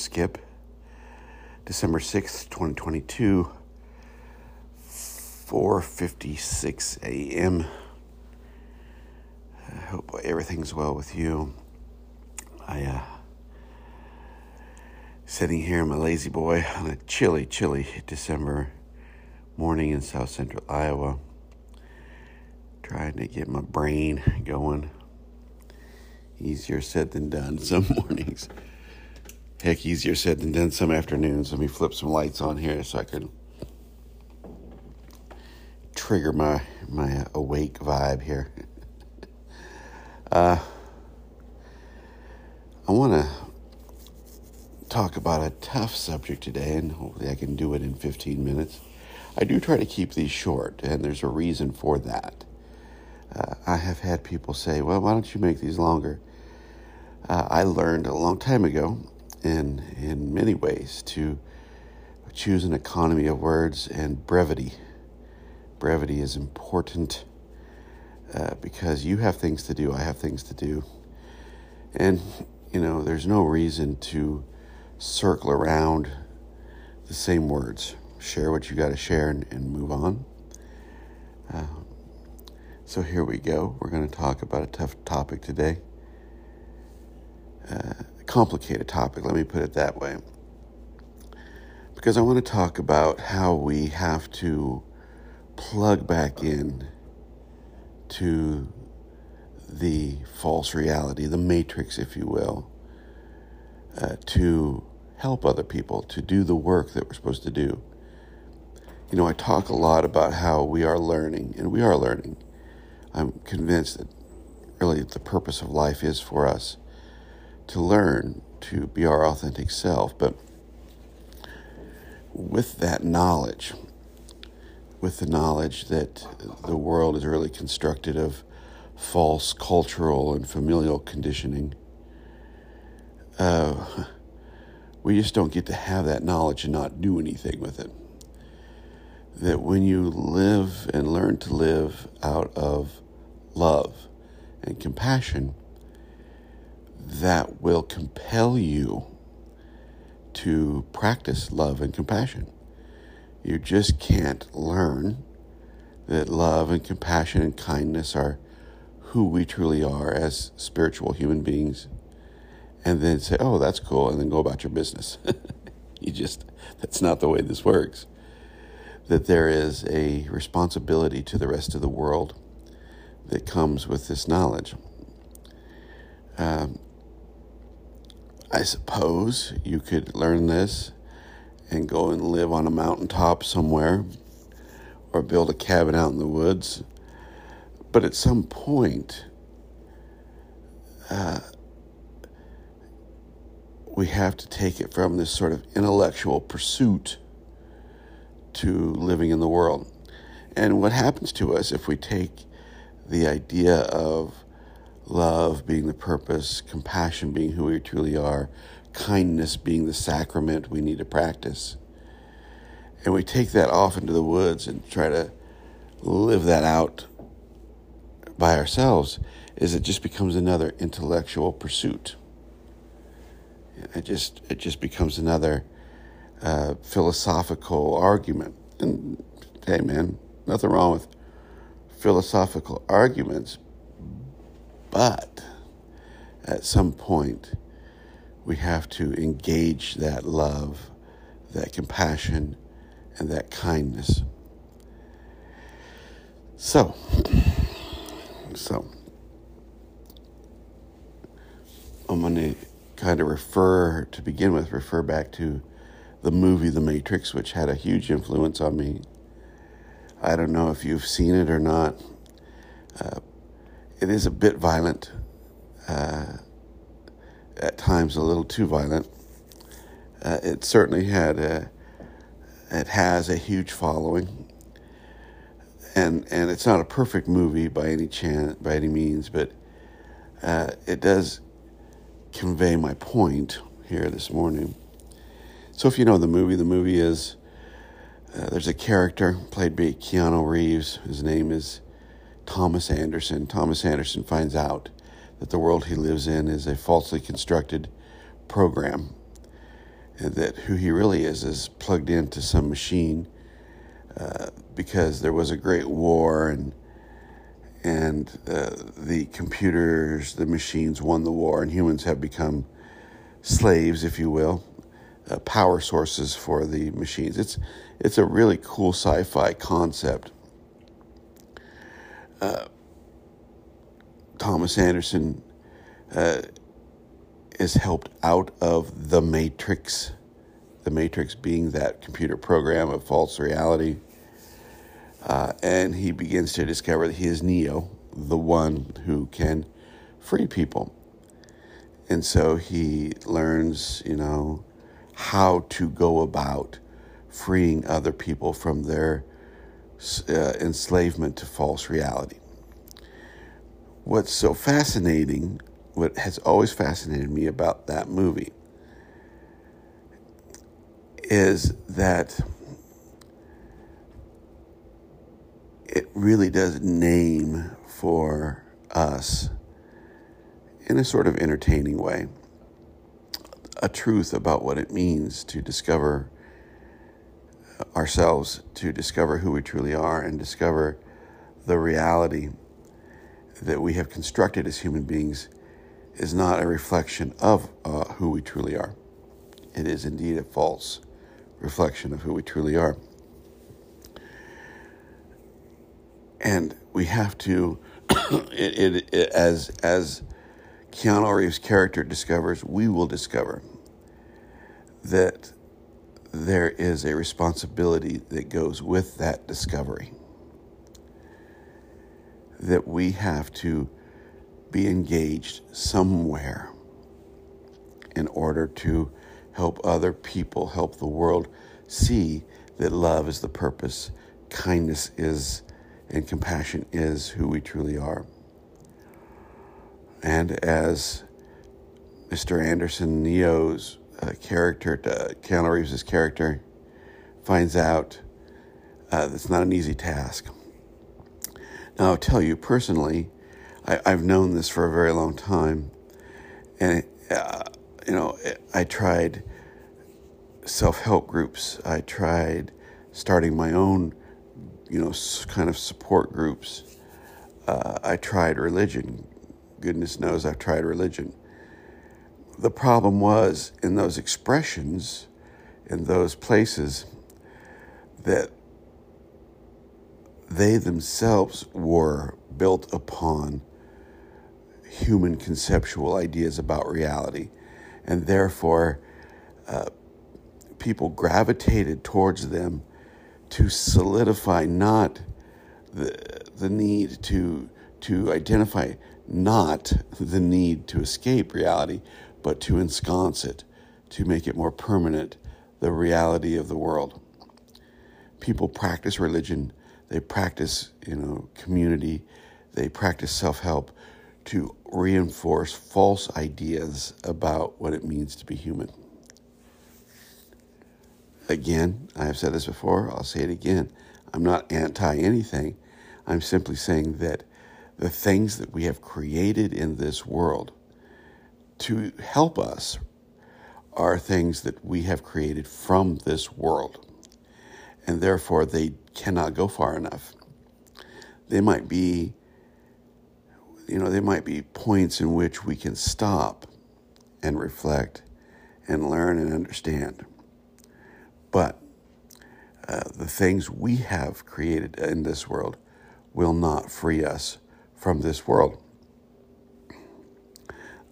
Skip. December sixth, twenty twenty two. Four fifty six a.m. I hope everything's well with you. I uh, sitting here in my La-Z-Boy on a chilly, chilly December morning in south central Iowa, trying to get my brain going. Easier said than done some mornings. Heck, easier said than done some afternoons. Let me flip some lights on here so I can trigger my my awake vibe here. uh, I want to talk about a tough subject today, and hopefully I can do it in 15 minutes. I do try to keep these short, and there's a reason for that. Uh, I have had people say, well, why don't you make these longer? Uh, I learned a long time ago, in, in many ways, to choose an economy of words and brevity. Brevity is important uh, because you have things to do, I have things to do. And, you know, there's no reason to circle around the same words share what you got to share and, and, move on. Uh, so here we go. We're going to talk about a tough topic today. Uh, complicated topic, let me put it that way. Because I want to talk about how we have to plug back in to the false reality, the matrix, if you will, uh, to help other people, to do the work that we're supposed to do. You know, I talk a lot about how we are learning, and we are learning. I'm convinced that really the purpose of life is for us to learn to be our authentic self. But with that knowledge, with the knowledge that the world is really constructed of false cultural and familial conditioning, uh, we just don't get to have that knowledge and not do anything with it that when you live and learn to live out of love and compassion, that will compel you to practice love and compassion. You just can't learn that love and compassion and kindness are who we truly are as spiritual human beings and then say, oh, that's cool, and then go about your business. you just, that's not the way this works that there is a responsibility to the rest of the world that comes with this knowledge. Um, I suppose you could learn this and go and live on a mountaintop somewhere or build a cabin out in the woods. But at some point, uh, we have to take it from this sort of intellectual pursuit to living in the world. And what happens to us if we take the idea of love being the purpose, compassion being who we truly are, kindness being the sacrament we need to practice, and we take that off into the woods and try to live that out by ourselves, is it just becomes another intellectual pursuit. It just it just becomes another uh, philosophical argument. And hey, man, nothing wrong with philosophical arguments, but at some point, we have to engage that love, that compassion, and that kindness. So, so I'm going to kind of refer, to begin with, refer back to the movie The Matrix, which had a huge influence on me. I don't know if you've seen it or not. Uh, it is a bit violent, uh, at times a little too violent. Uh, it certainly had a, it has a huge following, and and it's not a perfect movie by any chance by any means, but uh, it does convey my point here this morning. So, if you know the movie, the movie is Uh, there's a character played by Keanu Reeves. His name is Thomas Anderson. Thomas Anderson finds out that the world he lives in is a falsely constructed program, and that who he really is is plugged into some machine uh, because there was a great war and and uh, the computers, the machines won the war, and humans have become slaves, if you will, uh, power sources for the machines. It's it's a really cool sci-fi concept. Thomas Anderson uh, is helped out of the Matrix, the Matrix being that computer program of false reality. Uh, and he begins to discover that he is Neo, the one who can free people. And so he learns, you know, how to go about freeing other people from their uh, enslavement to false reality. What's so fascinating, what has always fascinated me about that movie, is that it really does name for us in a sort of entertaining way a truth about what it means to discover ourselves, to discover who we truly are, and discover the reality that we have constructed as human beings is not a reflection of uh, who we truly are. It is indeed a false reflection of who we truly are. And we have to, it, it, it, as, as Keanu Reeves' character discovers, we will discover that there is a responsibility that goes with that discovery. That we have to be engaged somewhere in order to help other people, help the world see that love is the purpose, kindness is, and compassion is who we truly are. And as Mr. Anderson Neo's uh, character, uh, Keanu Reeves' character, finds out uh, it's not an easy task. Now, I'll tell you personally, I, have known this for a very long time, and uh, you know, I tried self-help groups. I tried starting my own, you know, kind of support groups. Uh, I tried religion. Goodness knows I've tried religion the problem was in those expressions, in those places, that they themselves were built upon human conceptual ideas about reality. And therefore, uh, people gravitated towards them to solidify not the, the need to, to identify not the need to escape reality, but to ensconce it, to make it more permanent, the reality of the world. People practice religion, they practice, you know, community, they practice self-help to reinforce false ideas about what it means to be human. Again, I have said this before, I'll say it again. I'm not anti anything. I'm simply saying that the things that we have created in this world to help us are things that we have created from this world, and therefore they cannot go far enough. They might be, you know, they might be points in which we can stop and reflect and learn and understand. But uh, the things we have created in this world will not free us from this world.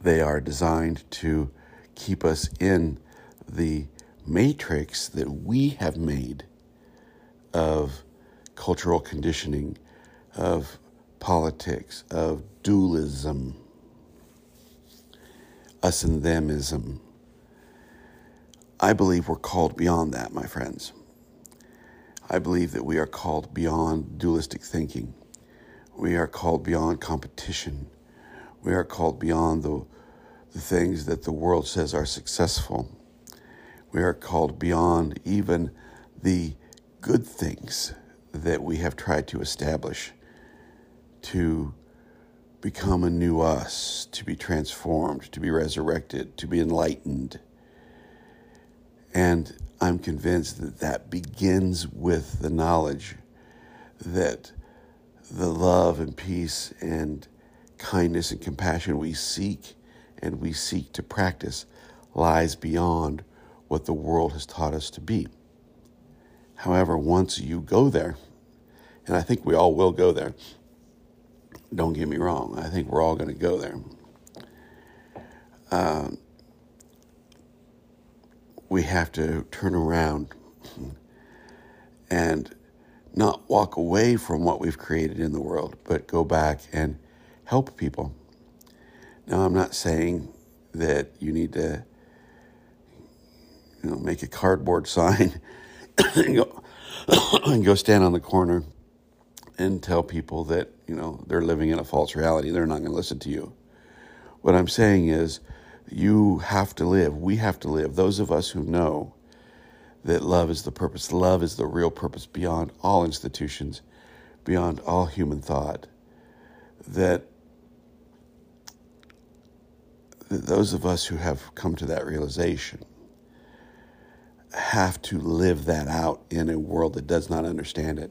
They are designed to keep us in the matrix that we have made of cultural conditioning, of politics, of dualism, us and themism. I believe we're called beyond that, my friends. I believe that we are called beyond dualistic thinking. We are called beyond competition. We are called beyond the, the things that the world says are successful. We are called beyond even the good things that we have tried to establish to become a new us, to be transformed, to be resurrected, to be enlightened. And I'm convinced that that begins with the knowledge that the love and peace and kindness and compassion we seek and we seek to practice lies beyond what the world has taught us to be. However, once you go there, and I think we all will go there, don't get me wrong, I think we're all going to go there. Um, we have to turn around and not walk away from what we've created in the world, but go back and help people. Now, I'm not saying that you need to, you know, make a cardboard sign and go, and go stand on the corner and tell people that, you know, they're living in a false reality. They're not going to listen to you. What I'm saying is, you have to live. We have to live. Those of us who know that love is the purpose, love is the real purpose beyond all institutions, beyond all human thought, that, those of us who have come to that realization have to live that out in a world that does not understand it.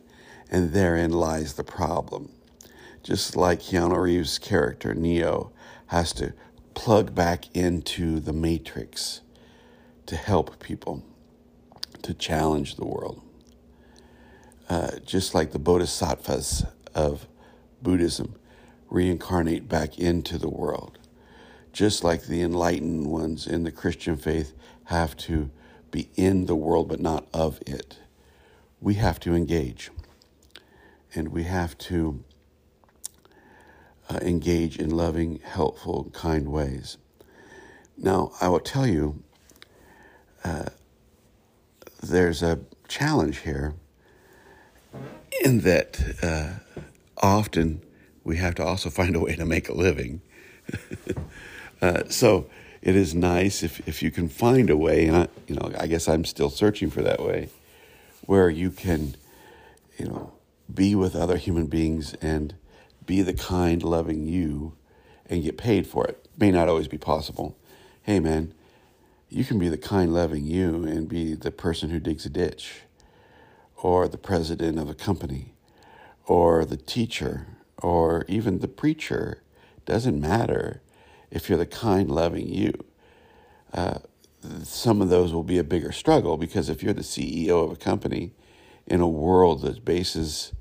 And therein lies the problem. Just like Keanu Reeves' character, Neo, has to plug back into the matrix to help people, to challenge the world. Uh, just like the bodhisattvas of Buddhism reincarnate back into the world. Just like the enlightened ones in the Christian faith have to be in the world but not of it. We have to engage. And we have to uh, engage in loving, helpful, kind ways. Now, I will tell you, uh, there's a challenge here in that uh, often we have to also find a way to make a living. uh, so it is nice if, if you can find a way, and I, you know, I guess I'm still searching for that way, where you can, you know, be with other human beings and be the kind, loving you and get paid for it. May not always be possible. Hey, man, you can be the kind, loving you and be the person who digs a ditch, or the president of a company, or the teacher, or even the preacher. Doesn't matter if you're the kind, loving you. Uh, some of those will be a bigger struggle because if you're the CEO of a company in a world that bases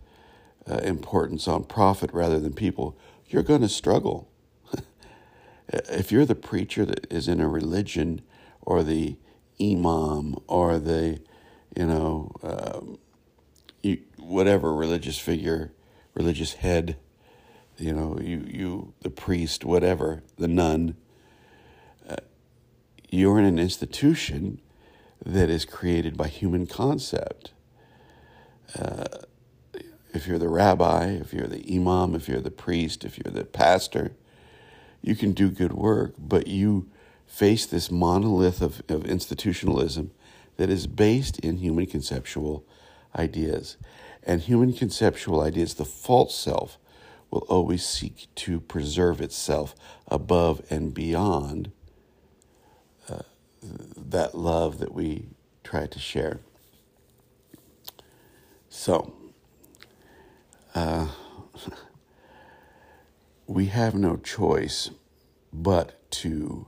uh, importance on profit rather than people, you're going to struggle. if you're the preacher that is in a religion or the imam or the, you know, um, you, whatever religious figure, religious head, you know, you, you the priest, whatever, the nun, uh, you're in an institution that is created by human concept. Uh, if you're the rabbi, if you're the imam, if you're the priest, if you're the pastor, you can do good work, but you face this monolith of, of institutionalism that is based in human conceptual ideas. And human conceptual ideas, the false self, will always seek to preserve itself above and beyond uh, that love that we try to share. So, uh, we have no choice but to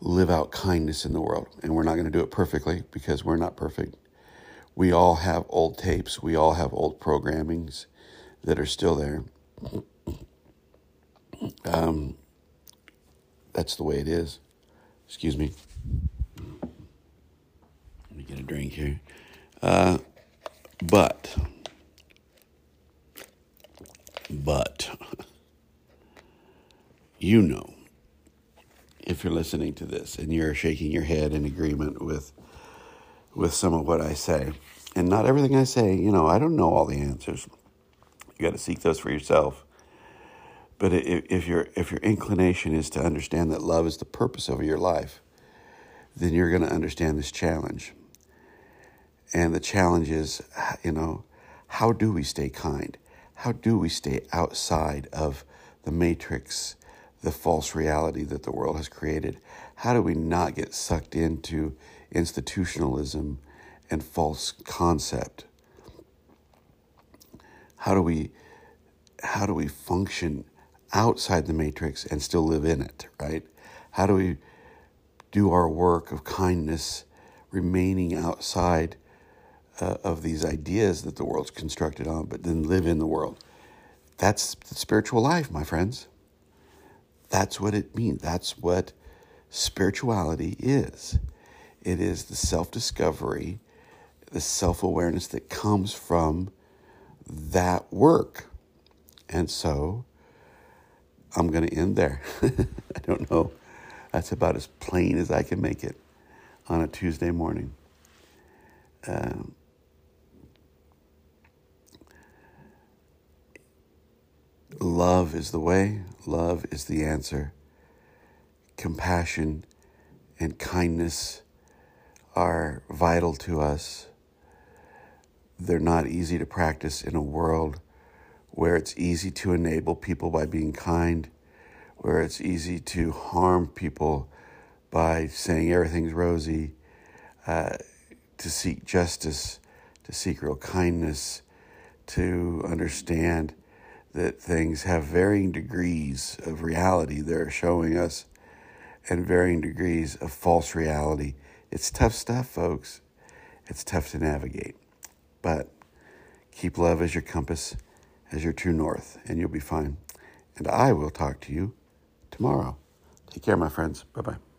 live out kindness in the world. And we're not going to do it perfectly because we're not perfect. We all have old tapes, we all have old programmings that are still there. Um, that's the way it is. Excuse me. Let me get a drink here. Uh, but but you know, if you're listening to this and you're shaking your head in agreement with with some of what I say, and not everything I say, you know, I don't know all the answers. You got to seek those for yourself. But if your if your inclination is to understand that love is the purpose of your life, then you're going to understand this challenge. And the challenge is, you know, how do we stay kind? How do we stay outside of the matrix, the false reality that the world has created? How do we not get sucked into institutionalism and false concept? How do we how do we function outside the matrix and still live in it, right? How do we do our work of kindness remaining outside uh, of these ideas that the world's constructed on, but then live in the world? That's the spiritual life, my friends. That's what it means. That's what spirituality is. It is the self discovery, the self awareness that comes from that work. And so I'm going to end there. I don't know. That's about as plain as I can make it on a Tuesday morning. Um, love is the way, love is the answer. Compassion and kindness are vital to us. They're not easy to practice in a world where it's easy to enable people by being kind, where it's easy to harm people by saying everything's rosy, uh, to seek justice, to seek real kindness, to understand that things have varying degrees of reality they're showing us and varying degrees of false reality. It's tough stuff, folks. It's tough to navigate. But keep love as your compass as your true north, and you'll be fine. And I will talk to you tomorrow. Take care, my friends. Bye bye.